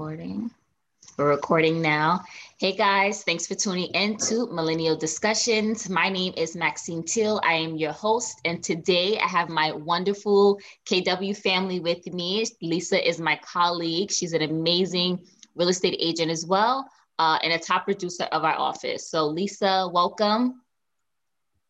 recording. We're recording now. Hey guys, thanks for tuning in to Millennial Discussions. My name is Maxine Teal. I am your host, and today I have my wonderful KW family with me. Lisa is my colleague. She's an amazing real estate agent as well, uh, and a top producer of our office. So, Lisa, welcome.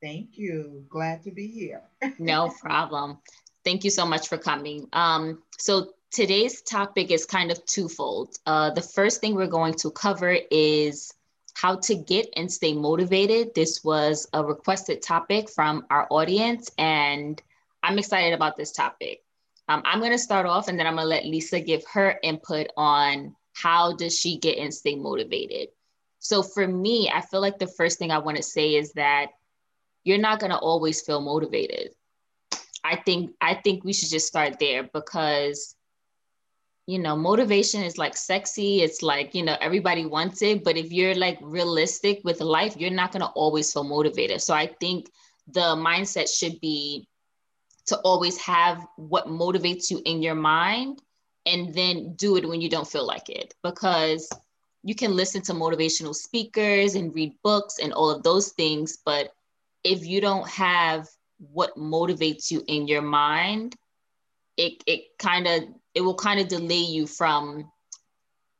Thank you. Glad to be here. no problem. Thank you so much for coming. Um, so today's topic is kind of twofold. Uh, the first thing we're going to cover is how to get and stay motivated. This was a requested topic from our audience, and I'm excited about this topic. Um, I'm going to start off, and then I'm going to let Lisa give her input on how does she get and stay motivated. So for me, I feel like the first thing I want to say is that you're not going to always feel motivated. I think I think we should just start there because you know, motivation is like sexy. It's like, you know, everybody wants it. But if you're like realistic with life, you're not going to always feel motivated. So I think the mindset should be to always have what motivates you in your mind and then do it when you don't feel like it. Because you can listen to motivational speakers and read books and all of those things. But if you don't have what motivates you in your mind, it, it kind of it will kind of delay you from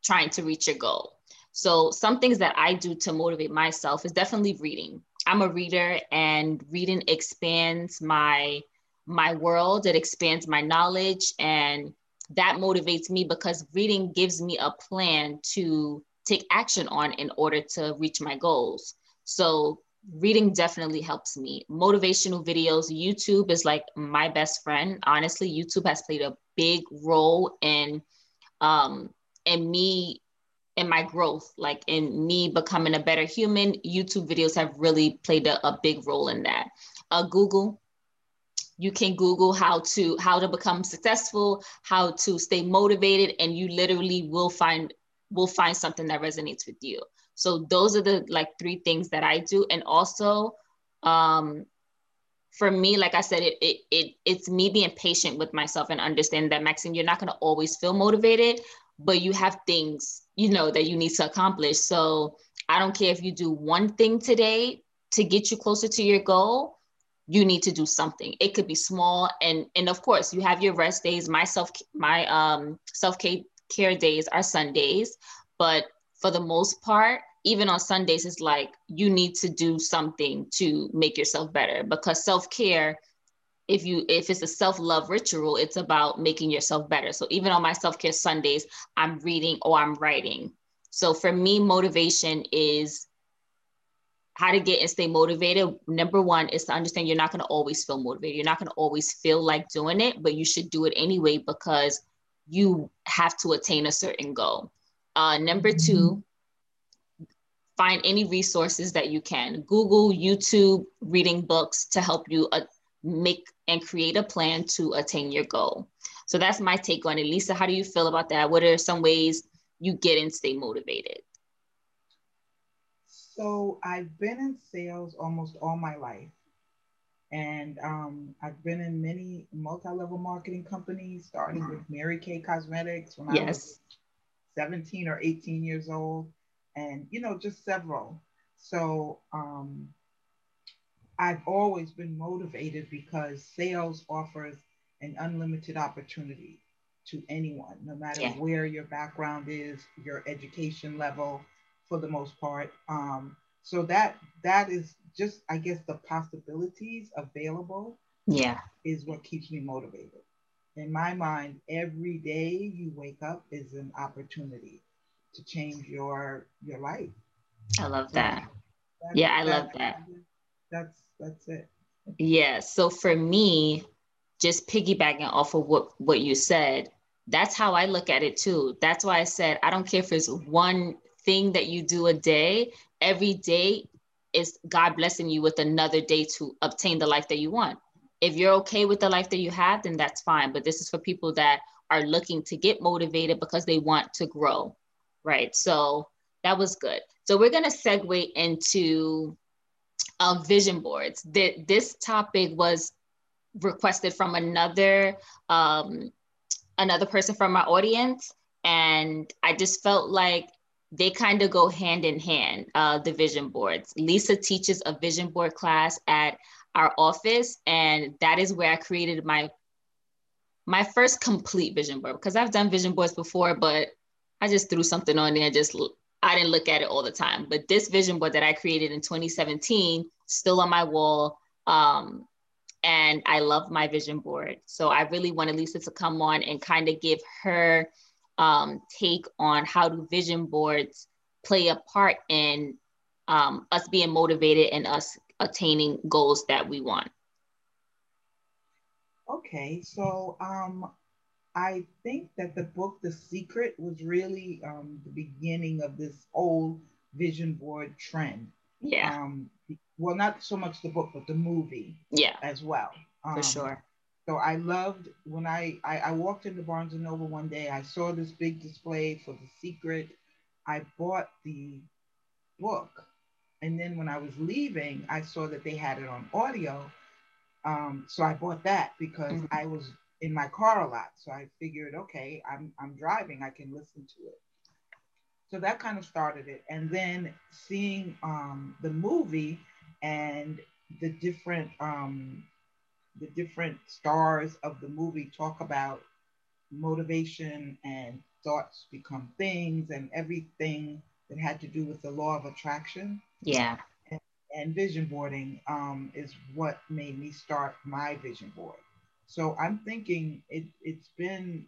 trying to reach your goal. So some things that I do to motivate myself is definitely reading. I'm a reader and reading expands my my world, it expands my knowledge and that motivates me because reading gives me a plan to take action on in order to reach my goals. So reading definitely helps me. Motivational videos, YouTube is like my best friend. Honestly, YouTube has played a big role in um in me in my growth, like in me becoming a better human. YouTube videos have really played a, a big role in that. Uh, Google, you can Google how to how to become successful, how to stay motivated, and you literally will find will find something that resonates with you. So those are the like three things that I do. And also, um, for me, like I said, it, it, it it's me being patient with myself and understand that Maxine, you're not to always feel motivated, but you have things, you know, that you need to accomplish. So I don't care if you do one thing today to get you closer to your goal, you need to do something. It could be small. And, and of course you have your rest days. My self, my um, self-care days are Sundays, but for the most part, even on Sundays, it's like you need to do something to make yourself better because self care, if you if it's a self love ritual, it's about making yourself better. So even on my self care Sundays, I'm reading or I'm writing. So for me, motivation is how to get and stay motivated. Number one is to understand you're not going to always feel motivated. You're not going to always feel like doing it, but you should do it anyway because you have to attain a certain goal. Uh, number two, find any resources that you can. Google, YouTube, reading books to help you uh, make and create a plan to attain your goal. So that's my take on it. Lisa, how do you feel about that? What are some ways you get and stay motivated? So I've been in sales almost all my life. And um, I've been in many multi-level marketing companies, starting with Mary Kay Cosmetics when yes. I was 17 or 18 years old and you know just several. So um, i've always been motivated because sales offers an unlimited opportunity to anyone no matter yeah. where your background is your education level for the most part. Um, so that that is just i guess the possibilities available yeah. is what keeps me motivated. In my mind every day you wake up is an opportunity to change your your life. I love that. That's, yeah, I love that. That's that's it. Yeah. So for me, just piggybacking off of what what you said, that's how I look at it too. That's why I said I don't care if it's one thing that you do a day. Every day is God blessing you with another day to obtain the life that you want. If you're okay with the life that you have, then that's fine. But this is for people that are looking to get motivated because they want to grow right? So that was good. So we're going to segue into uh, vision boards. The, this topic was requested from another um, another person from our audience, And I just felt like they kind of go hand in hand, uh, the vision boards. Lisa teaches a vision board class at our office, and that is where I created my my first complete vision board because I've done vision boards before, but I just threw something on there, just I didn't look at it all the time. But this vision board that I created in 2017, still on my wall. Um, and I love my vision board. So I really wanted Lisa to come on and kind of give her um, take on how do vision boards play a part in um, us being motivated and us attaining goals that we want. Okay, so um, I think that the book The Secret was really um, the beginning of this whole vision board trend. Yeah. Um, well, not so much the book, but the movie. Yeah. As well. Um, For sure. So I loved when I, I, I walked into Barnes and Noble one day. I saw this big display for The Secret. I bought the book, and then when I was leaving, I saw that they had it on audio. Um, so I bought that because mm-hmm. I was in my car a lot. So I figured, okay, I'm I'm driving, I can listen to it. So that kind of started it, and then seeing um, the movie and the different um, the different stars of the movie talk about motivation and thoughts become things and everything that had to do with the law of attraction. Yeah. And, and vision boarding um, is what made me start my vision board. So I'm thinking it, it's been,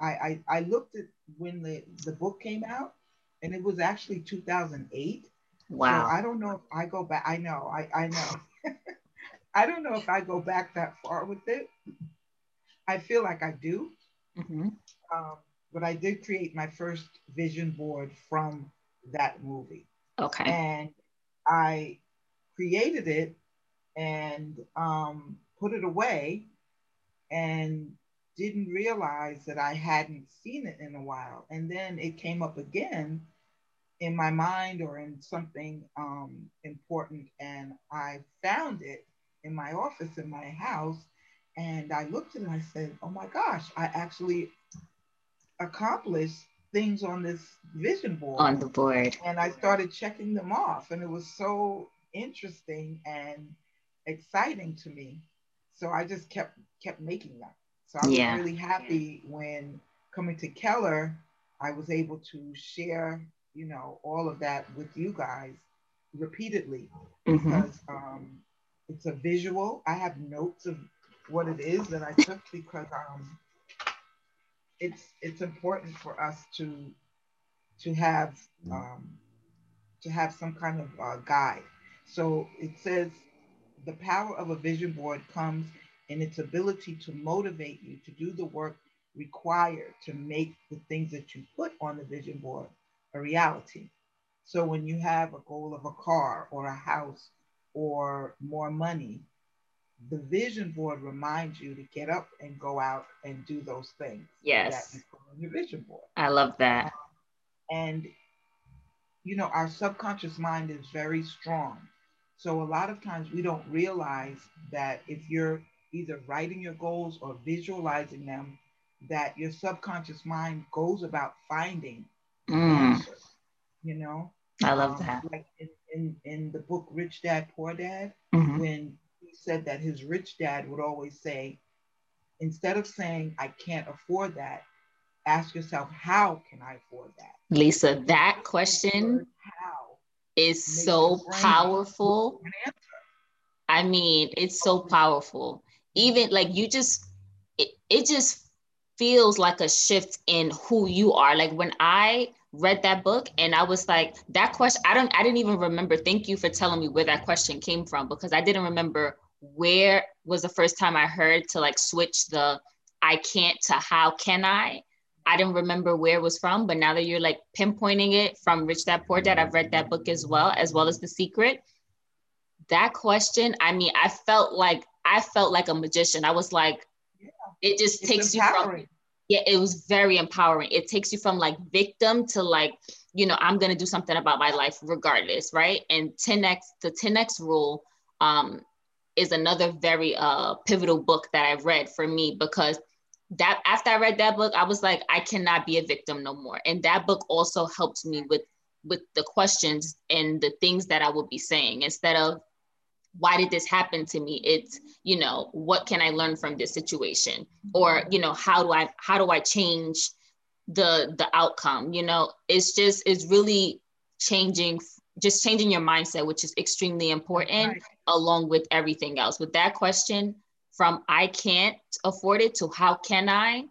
I, I, I looked at when the, the book came out and it was actually 2008. Wow. So I don't know if I go back. I know, I, I know. I don't know if I go back that far with it. I feel like I do. Mm-hmm. Um, but I did create my first vision board from that movie. Okay. And I created it and um, put it away and didn't realize that I hadn't seen it in a while. And then it came up again in my mind or in something um, important, and I found it in my office in my house. And I looked at it and I said, Oh my gosh, I actually accomplished things on this vision board. On the board. And I started checking them off, and it was so interesting and exciting to me. So I just kept kept making them. So I was yeah. really happy when coming to Keller, I was able to share, you know, all of that with you guys repeatedly mm-hmm. because um, it's a visual. I have notes of what it is that I took because um, it's it's important for us to to have um, to have some kind of uh, guide. So it says the power of a vision board comes in its ability to motivate you to do the work required to make the things that you put on the vision board a reality. So when you have a goal of a car or a house or more money, the vision board reminds you to get up and go out and do those things. Yes. That you put on your vision board. I love that. And, you know, our subconscious mind is very strong. So a lot of times we don't realize that if you're either writing your goals or visualizing them, that your subconscious mind goes about finding mm. answers, you know? I love um, that. Like in, in, in the book Rich Dad, Poor Dad, mm-hmm. when he said that his rich dad would always say, instead of saying, I can't afford that, ask yourself, how can I afford that? Lisa, that question is so powerful. I mean, it's so powerful. Even like you just, it, it just feels like a shift in who you are. Like when I read that book and I was like, that question, I don't, I didn't even remember. Thank you for telling me where that question came from because I didn't remember where was the first time I heard to like switch the I can't to how can I. I didn't remember where it was from, but now that you're like pinpointing it from Rich Dad Poor Dad, I've read that book as well, as well as The Secret. That question, I mean, I felt like I felt like a magician. I was like, yeah. it just it's takes empowering. you from yeah, it was very empowering. It takes you from like victim to like, you know, I'm gonna do something about my life regardless, right? And 10x, the 10x rule um, is another very uh, pivotal book that I've read for me because that after I read that book, I was like, I cannot be a victim no more. And that book also helped me with with the questions and the things that I would be saying. Instead of why did this happen to me? It's you know what can i learn from this situation? Or you know how do i how do i change the the outcome? You know it's just it's really changing just changing your mindset which is extremely important right. along with everything else. With that question from i can't afford it to how can i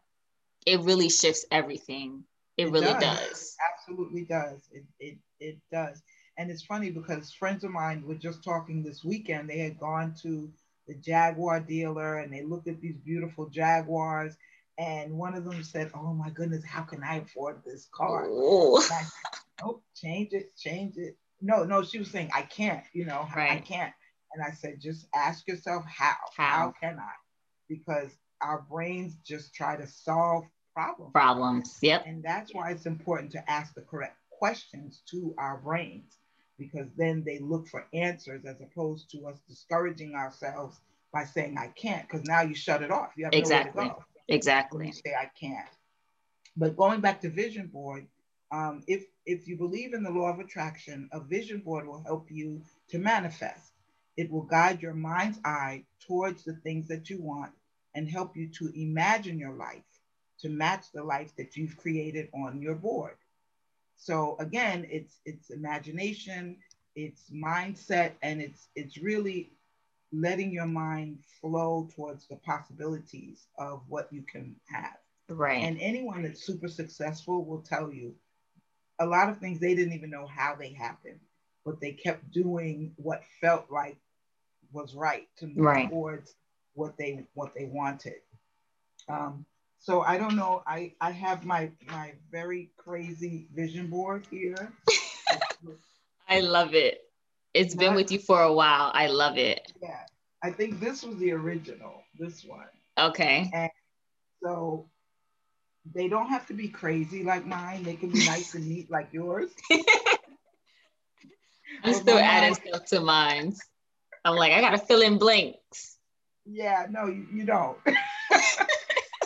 it really shifts everything it, it really does. does. absolutely does it, it it does and it's funny because friends of mine were just talking this weekend. They had gone to the Jaguar dealer and they looked at these beautiful Jaguars. And one of them said, Oh my goodness, how can I afford this car? Oh, said, nope, change it, change it. No, no, she was saying, I can't, you know, right. I can't. And I said, just ask yourself how. How, how can I? Because our brains just try to solve problems. Problems. Yep. And that's why it's important to ask the correct questions to our brains because then they look for answers as opposed to us discouraging ourselves by saying I can't because now you shut it off. You have exactly. nowhere to go. Exactly. You say I can't. But going back to vision board, um, if if you believe in the law of attraction, a vision board will help you to manifest. It will guide your mind's eye towards the things that you want and help you to imagine your life to match the life that you've created on your board. So again, it's it's imagination, it's mindset, and it's it's really letting your mind flow towards the possibilities of what you can have. Right. And anyone that's super successful will tell you a lot of things they didn't even know how they happened, but they kept doing what felt like was right to move right. towards what they what they wanted. Um, so I don't know. I I have my my very crazy vision board here. I love it. It's been with you for a while. I love it. Yeah. I think this was the original, this one. Okay. And so they don't have to be crazy like mine. They can be nice and neat like yours. I'm still adding stuff to mine. I'm like, I gotta fill in blanks. Yeah, no, you, you don't.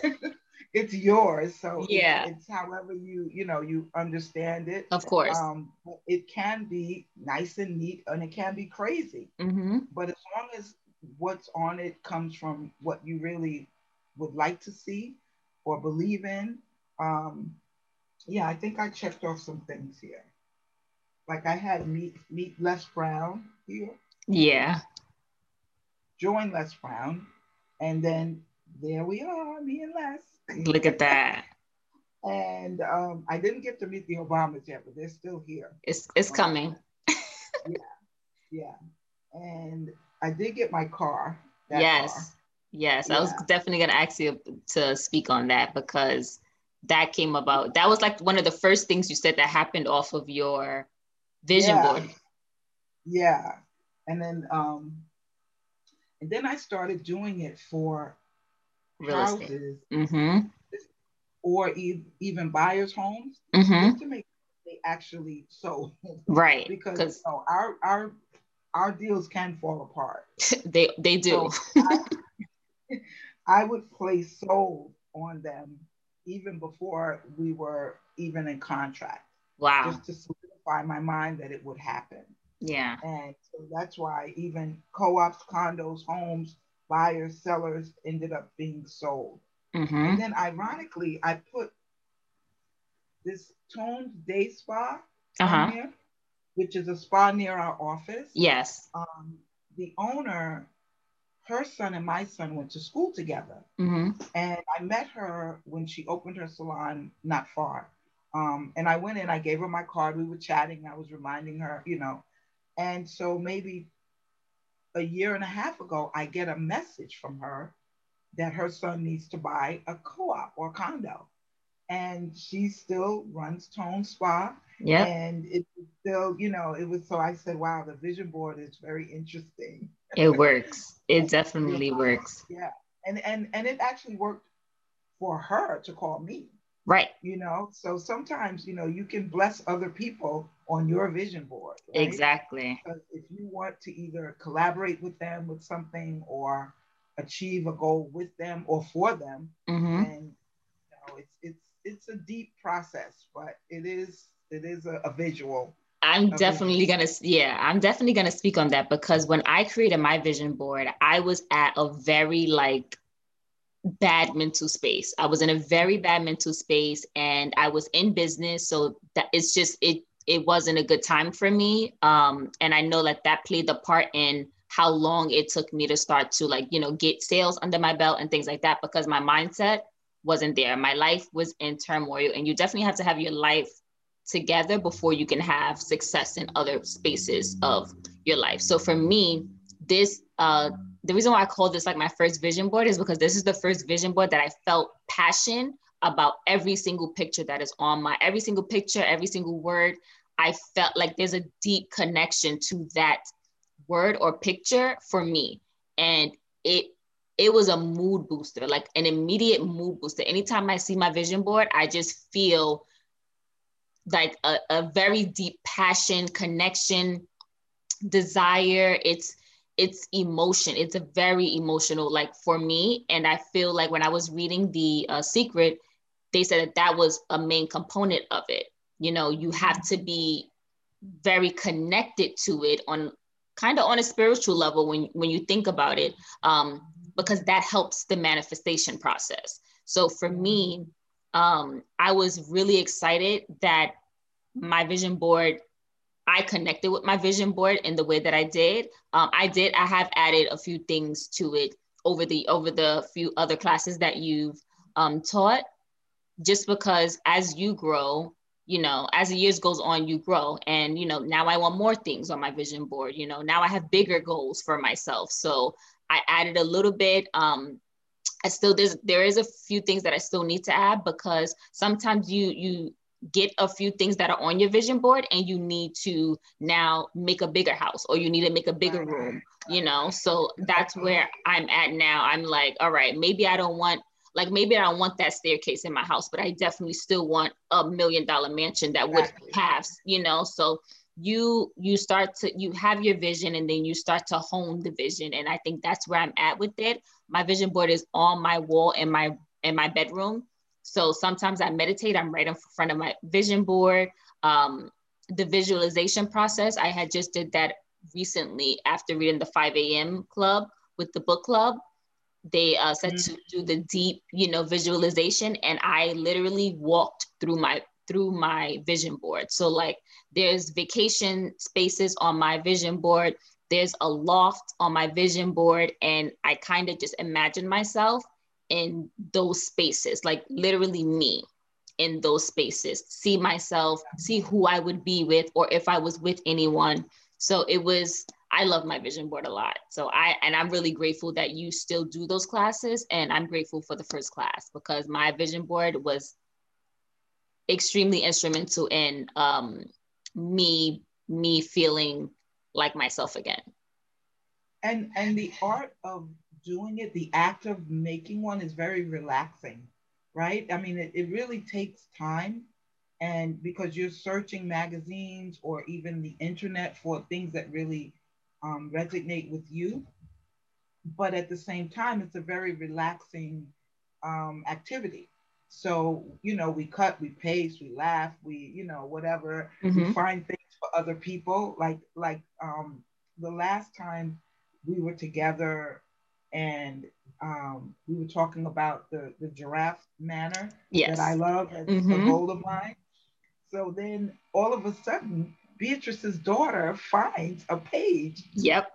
it's yours. So yeah, it's, it's, however you you know you understand it. Of course, um, it can be nice and neat, and it can be crazy. Mm-hmm. But as long as what's on it comes from what you really would like to see or believe in, um, yeah, I think I checked off some things here. Like I had meet meet Les Brown here. Yeah. Join Les Brown, and then there we are, me and Les. Look at that. and um, I didn't get to meet the Obamas yet, but they're still here. It's it's um, coming. yeah, yeah. And I did get my car. Yes, car. yes. Yeah. I was definitely gonna ask you to speak on that because that came about. That was like one of the first things you said that happened off of your vision yeah. board. Yeah, and then um, and then I started doing it for Real houses mm-hmm. or e- even buyers' homes mm-hmm. to make sure they actually sold. Right. because you know, our our our deals can fall apart. they they do. So I, I would place sold on them even before we were even in contract. Wow. Just to solidify my mind that it would happen. Yeah. And so that's why even co-ops, condos, homes buyers, sellers ended up being sold. Mm-hmm. And then ironically, I put this Tones Day Spa uh-huh. here, which is a spa near our office. Yes. Um, the owner, her son and my son went to school together. Mm-hmm. And I met her when she opened her salon not far. Um, and I went in, I gave her my card. We were chatting. I was reminding her, you know. And so maybe a year and a half ago, I get a message from her that her son needs to buy a co-op or condo. And she still runs Tone Spa. Yeah. And it's still, you know, it was so I said, wow, the vision board is very interesting. It works. It definitely works. Yeah. And and and it actually worked for her to call me. Right. You know, so sometimes, you know, you can bless other people on your vision board. Right? Exactly. Because if you want to either collaborate with them with something or achieve a goal with them or for them. Mm-hmm. And you know, it's it's it's a deep process, but it is it is a, a visual. I'm definitely visual. gonna yeah, I'm definitely gonna speak on that because when I created my vision board, I was at a very like bad mental space. I was in a very bad mental space and I was in business. So that it's just it it wasn't a good time for me. Um, and I know that that played the part in how long it took me to start to like, you know, get sales under my belt and things like that because my mindset wasn't there. My life was in turmoil. And you definitely have to have your life together before you can have success in other spaces of your life. So for me, this uh the reason why I call this like my first vision board is because this is the first vision board that I felt passion about every single picture that is on my every single picture, every single word. I felt like there's a deep connection to that word or picture for me. And it it was a mood booster, like an immediate mood booster. Anytime I see my vision board, I just feel like a, a very deep passion, connection, desire. It's it's emotion. It's a very emotional, like for me. And I feel like when I was reading the uh, Secret, they said that that was a main component of it. You know, you have to be very connected to it on kind of on a spiritual level when when you think about it, um, because that helps the manifestation process. So for me, um, I was really excited that my vision board I connected with my vision board in the way that I did. Um, I did. I have added a few things to it over the over the few other classes that you've um, taught, just because as you grow, you know, as the years goes on, you grow, and you know, now I want more things on my vision board. You know, now I have bigger goals for myself. So I added a little bit. Um, I still there's there is a few things that I still need to add because sometimes you you get a few things that are on your vision board and you need to now make a bigger house or you need to make a bigger room you know? So that's mm-hmm. where i'm at now. I'm like all right maybe i don't want like maybe i don't want that staircase in my house but i definitely still want a million dollar mansion that would have you know? So you you start to you have your vision and then you start to hone the vision. And i think that's where i'm at with it. My vision board is on my wall in my in my bedroom so sometimes I meditate, I'm right in front of my vision board. Um, the visualization process, I had just did that recently after reading the 5 a.m. club with the book club. They uh, said mm-hmm. to do the deep, you know, visualization, and I literally walked through my through my vision board. So like, there's vacation spaces on my vision board. There's a loft on my vision board, and I kind of just imagine myself in those spaces, like literally me in those spaces, see myself, see who I would be with, or if I was with anyone. So it was, I love my vision board a lot. So I, and I'm really grateful that you still do those classes. And I'm grateful for the first class because my vision board was extremely instrumental in um, me, me feeling like myself again. And, and the art of doing it, the act of making one is very relaxing, right? I mean, it, it really takes time. And because you're searching magazines or even the internet for things that really um, resonate with you. But at the same time, it's a very relaxing um, activity. So, you know, we cut, we paste, we laugh, we, you know, whatever. Mm-hmm. We find things for other people. Like, like um, the last time we were together and um, we were talking about the, the Giraffe Manor yes. that I love. It's mm-hmm. a goal of mine. So then all of a sudden, Beatrice's daughter finds a page. Yep.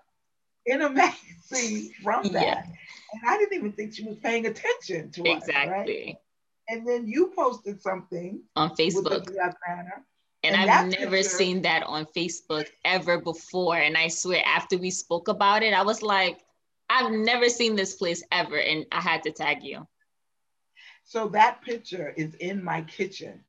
In a magazine from that. Yeah. And I didn't even think she was paying attention to exactly. Us, right? And then you posted something on Facebook. And, and I've never picture, seen that on Facebook ever before. And I swear, after we spoke about it, I was like, I've never seen this place ever, and I had to tag you. So that picture is in my kitchen.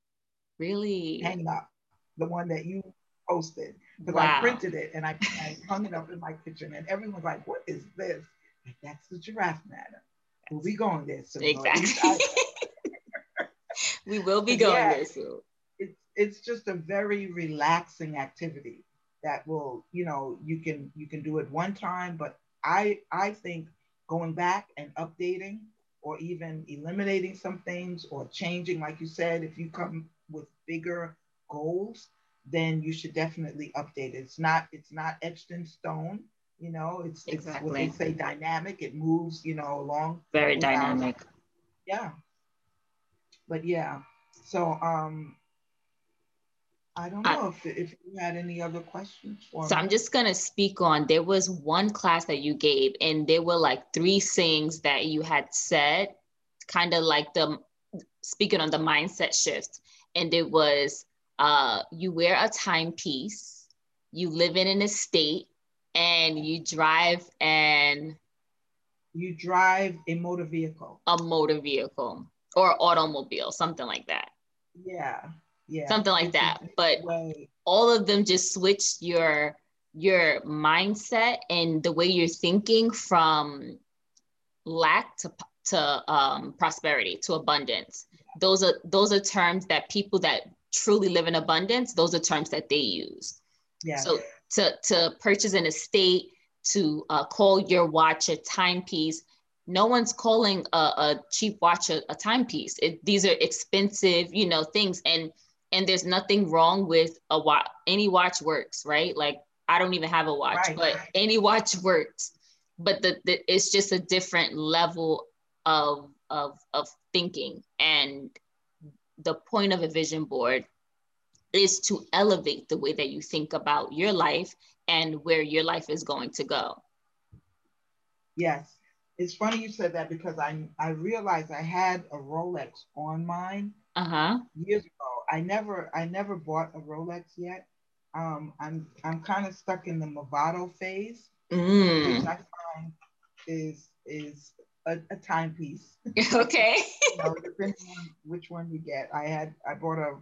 Really? Hanging up, the one that you posted. Because wow. I printed it and I, I hung it up in my kitchen, and everyone's like, "What is this?" Like, that's the Giraffe Manor. We'll be going there soon. Exactly. we will be going yeah, there soon. It's it's just a very relaxing activity that will, you know, you can you can do it one time, but I I think going back and updating or even eliminating some things or changing, like you said, if you come with bigger goals, then you should definitely update it. It's not it's not etched in stone. You know, it's exactly. it's what they say dynamic. It moves, you know, along. Very dynamic. Yeah. But yeah. So um I don't know if, if you had any other questions. so me. I'm just gonna speak on. There was one class that you gave, and there were like three things that you had said, kind of like the speaking on the mindset shift, and it was uh, you wear a timepiece, you live in an estate, and you drive an you drive a motor vehicle, a motor vehicle or automobile, something like that. Yeah yeah. Something like that. but all of them just switched your your mindset and the way you're thinking from lack to to um, prosperity to abundance. Those are those are terms that people that truly live in abundance those are terms that they use. Yeah. So to to purchase an estate to uh, call your watch a timepiece no one's calling a, a cheap watch a, a timepiece. It, these are expensive you know things. And and there's nothing wrong with a watch any watch works right? Like i don't even have a watch right. but any watch works. But the, the it's just a different level of of of thinking. And the point of a vision board is to elevate the way that you think about your life and where your life is going to go. Yes. It's funny you said that because i i realized i had a rolex on mine uh-huh years ago I never I never bought a Rolex yet. Um, I'm I'm kind of stuck in the Movado phase, mm. which I find is is a, a timepiece. Okay. you know, depending on which one you get. I had I bought a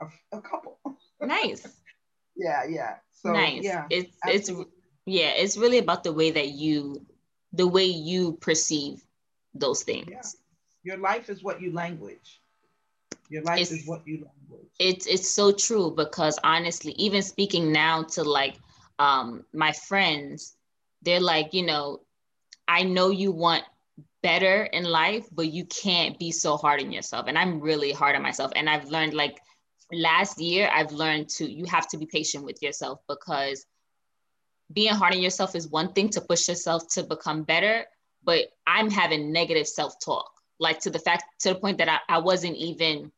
a, a couple. nice. yeah, yeah. So nice. yeah. It's absolutely. it's yeah, it's really about the way that you the way you perceive those things. Yeah. Your life is what you language. Your life it's, is what you language. It's it's so true because honestly, even speaking now to like um my friends, they're like, you know, I know you want better in life, but you can't be so hard on yourself. And I'm really hard on myself. And I've learned like last year, I've learned to you have to be patient with yourself because being hard on yourself is one thing to push yourself to become better, but I'm having negative self-talk, like to the fact to the point that I, I wasn't even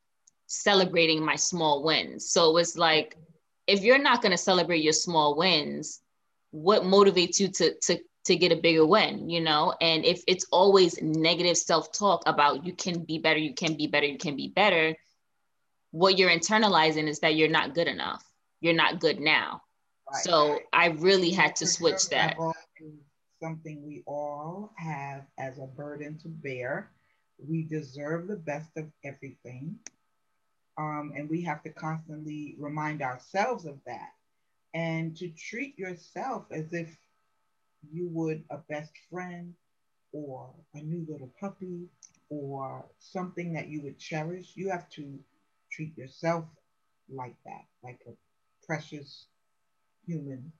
celebrating my small wins. So it was like, if you're not going to celebrate your small wins, what motivates you to, to, to get a bigger win, you know? And if it's always negative self talk about you can be better, you can be better, you can be better, what you're internalizing is that you're not good enough. You're not good now. Right. So I really had to switch that. Something we all have as a burden to bear. We deserve the best of everything. Um, and we have to constantly remind ourselves of that and to treat yourself as if you would a best friend or a new little puppy or something that you would cherish. You have to treat yourself like that, like a precious human.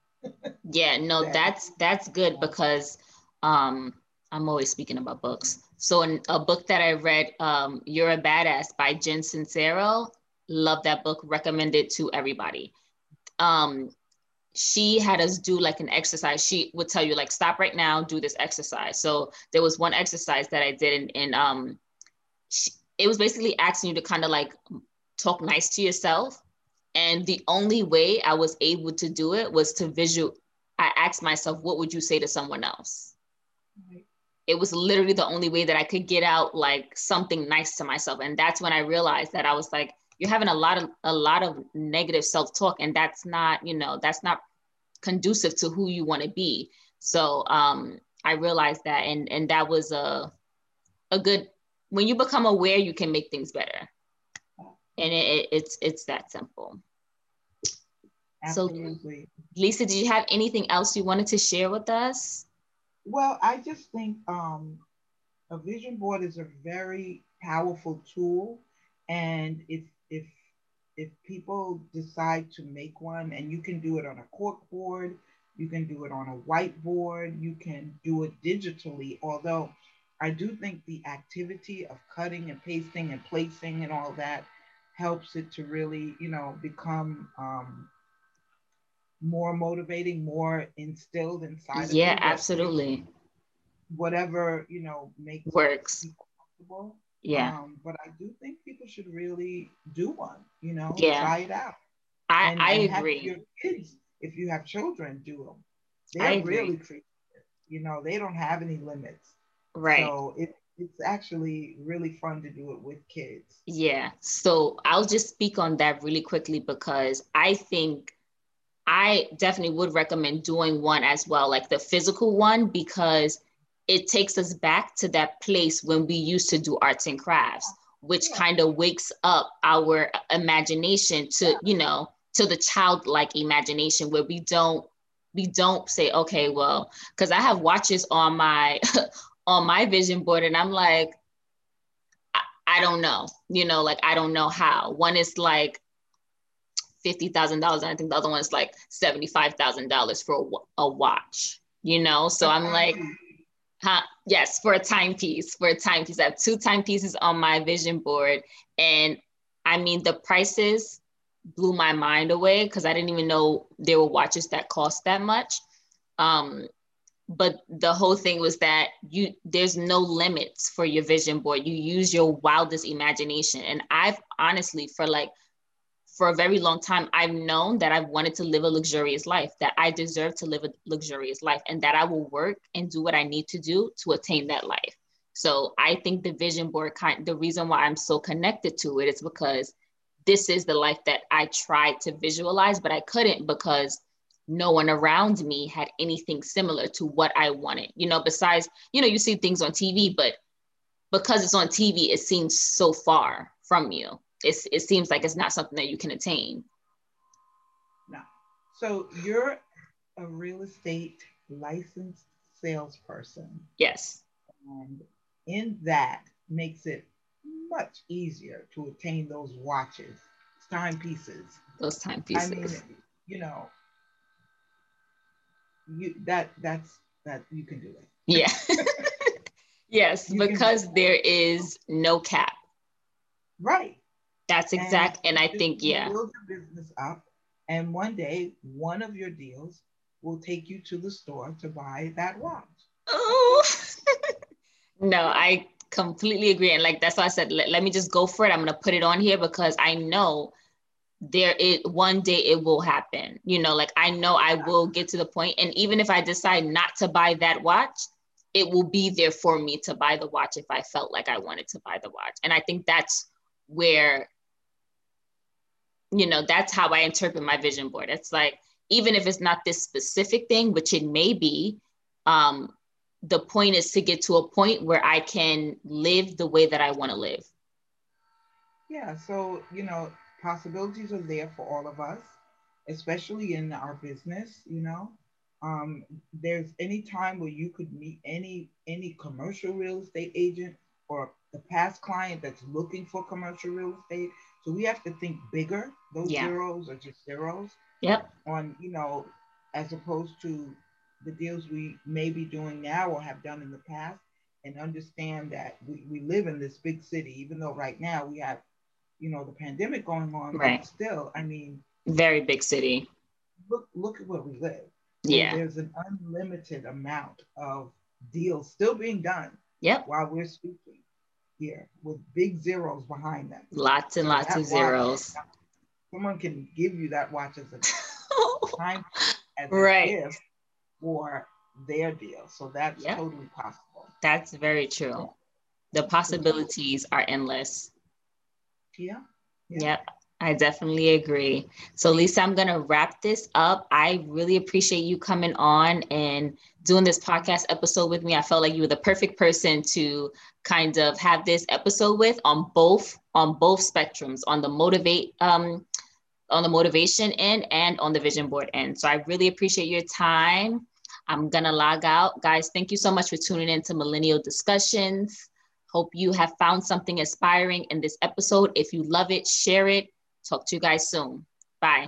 yeah, no, that's that's good because um I'm always speaking about books. So in a book that I read, um, You're a Badass by Jen Sincero, love that book, recommend it to everybody. Um, she had us do like an exercise. She would tell you like, stop right now, do this exercise. So there was one exercise that I did and, um, she, it was basically asking you to kind of like talk nice to yourself. And the only way I was able to do it was to visual. I asked myself, what would you say to someone else? Right it was literally the only way that I could get out like something nice to myself. And that's when I realized that I was like, you're having a lot of a lot of negative self-talk, and that's not, you know, that's not conducive to who you want to be. So um I realized that and and that was a a good when you become aware, you can make things better. And it, it, it's it's that simple. Absolutely. So Lisa, did you have anything else you wanted to share with us? Well, I just think um, a vision board is a very powerful tool. And if, if, if people decide to make one and you can do it on a cork board, You can do it on a whiteboard. You can do it digitally. Although I do think the activity of cutting and pasting and placing and all that helps it to really, you know, become um, more motivating, more instilled inside. Yeah, absolutely. Whatever you know makes works. Comfortable. Yeah. Um, but I do think people should really do one. You know, yeah. try it out. I and, I and agree. your kids, if you have children, do them. They're really creative. You know, they don't have any limits. Right. So it, it's actually really fun to do it with kids. Yeah. So I'll just speak on that really quickly because I think I definitely would recommend doing one as well, like the physical one, because it takes us back to that place when we used to do arts and crafts, which kind of wakes up our imagination to, you know, to the childlike imagination where we don't we don't say okay well because i have watches on my on my vision board and I'm like, I, I don't know, you know, like I don't know how. One is like fifty thousand dollars, and I think the other one is like seventy five thousand dollars for a, a, watch. You know, so I'm like, huh? Yes, for a timepiece. For a timepiece, I have two timepieces on my vision board, and I mean the prices blew my mind away because I didn't even know there were watches that cost that much. Um, but the whole thing was that you there's no limits for your vision board you use your wildest imagination and i've honestly for like for a very long time i've known that i've wanted to live a luxurious life that i deserve to live a luxurious life and that i will work and do what i need to do to attain that life so i think the vision board kind the reason why i'm so connected to it is because this is the life that i tried to visualize but i couldn't because no one around me had anything similar to what I wanted. You know, besides, you know, you see things on TV, but because it's on TV, it seems so far from you. It's, it seems like it's not something that you can attain. No. So you're a real estate licensed salesperson. Yes. And in that makes it much easier to attain those watches, timepieces. Those timepieces. I mean, you know, you that that's that you can do it. Yeah. yes, you because there is no cap. Right. That's exact. And, and I think, yeah. Build your business up. And one day, one of your deals will take you to the store to buy that watch. Oh, no, I completely agree. And like, that's why I said, let, let me just go for it. I'm going to put it on here because I know there it one day it will happen you know like i know i will get to the point and even if i decide not to buy that watch it will be there for me to buy the watch if i felt like i wanted to buy the watch and i think that's where you know that's how i interpret my vision board it's like even if it's not this specific thing which it may be um the point is to get to a point where i can live the way that i want to live yeah so you know possibilities are there for all of us, especially in our business, you know. Um, there's any time where you could meet any any commercial real estate agent or the past client that's looking for commercial real estate. So we have to think bigger. Those yeah. zeros are just zeros. Yep. On, you know, as opposed to the deals we may be doing now or have done in the past and understand that we, we live in this big city, even though right now we have you know the pandemic going on right still i mean very big city look look at where we live yeah there's an unlimited amount of deals still being done yep while we're speaking here with big zeros behind them lots and so lots of zeros someone can give you that watch as a time as right. a gift for their deal so that's yep. totally possible that's very true the possibilities are endless yeah. yeah. Yep. I definitely agree. So, Lisa, I'm going to wrap this up. I really appreciate you coming on and doing this podcast episode with me. I felt like you were the perfect person to kind of have this episode with on both on both spectrums, on the motivate um, on the motivation end and on the vision board end. So, I really appreciate your time. I'm gonna log out, guys. Thank you so much for tuning in to Millennial Discussions. Hope you have found something inspiring in this episode. If you love it, share it. Talk to you guys soon. Bye.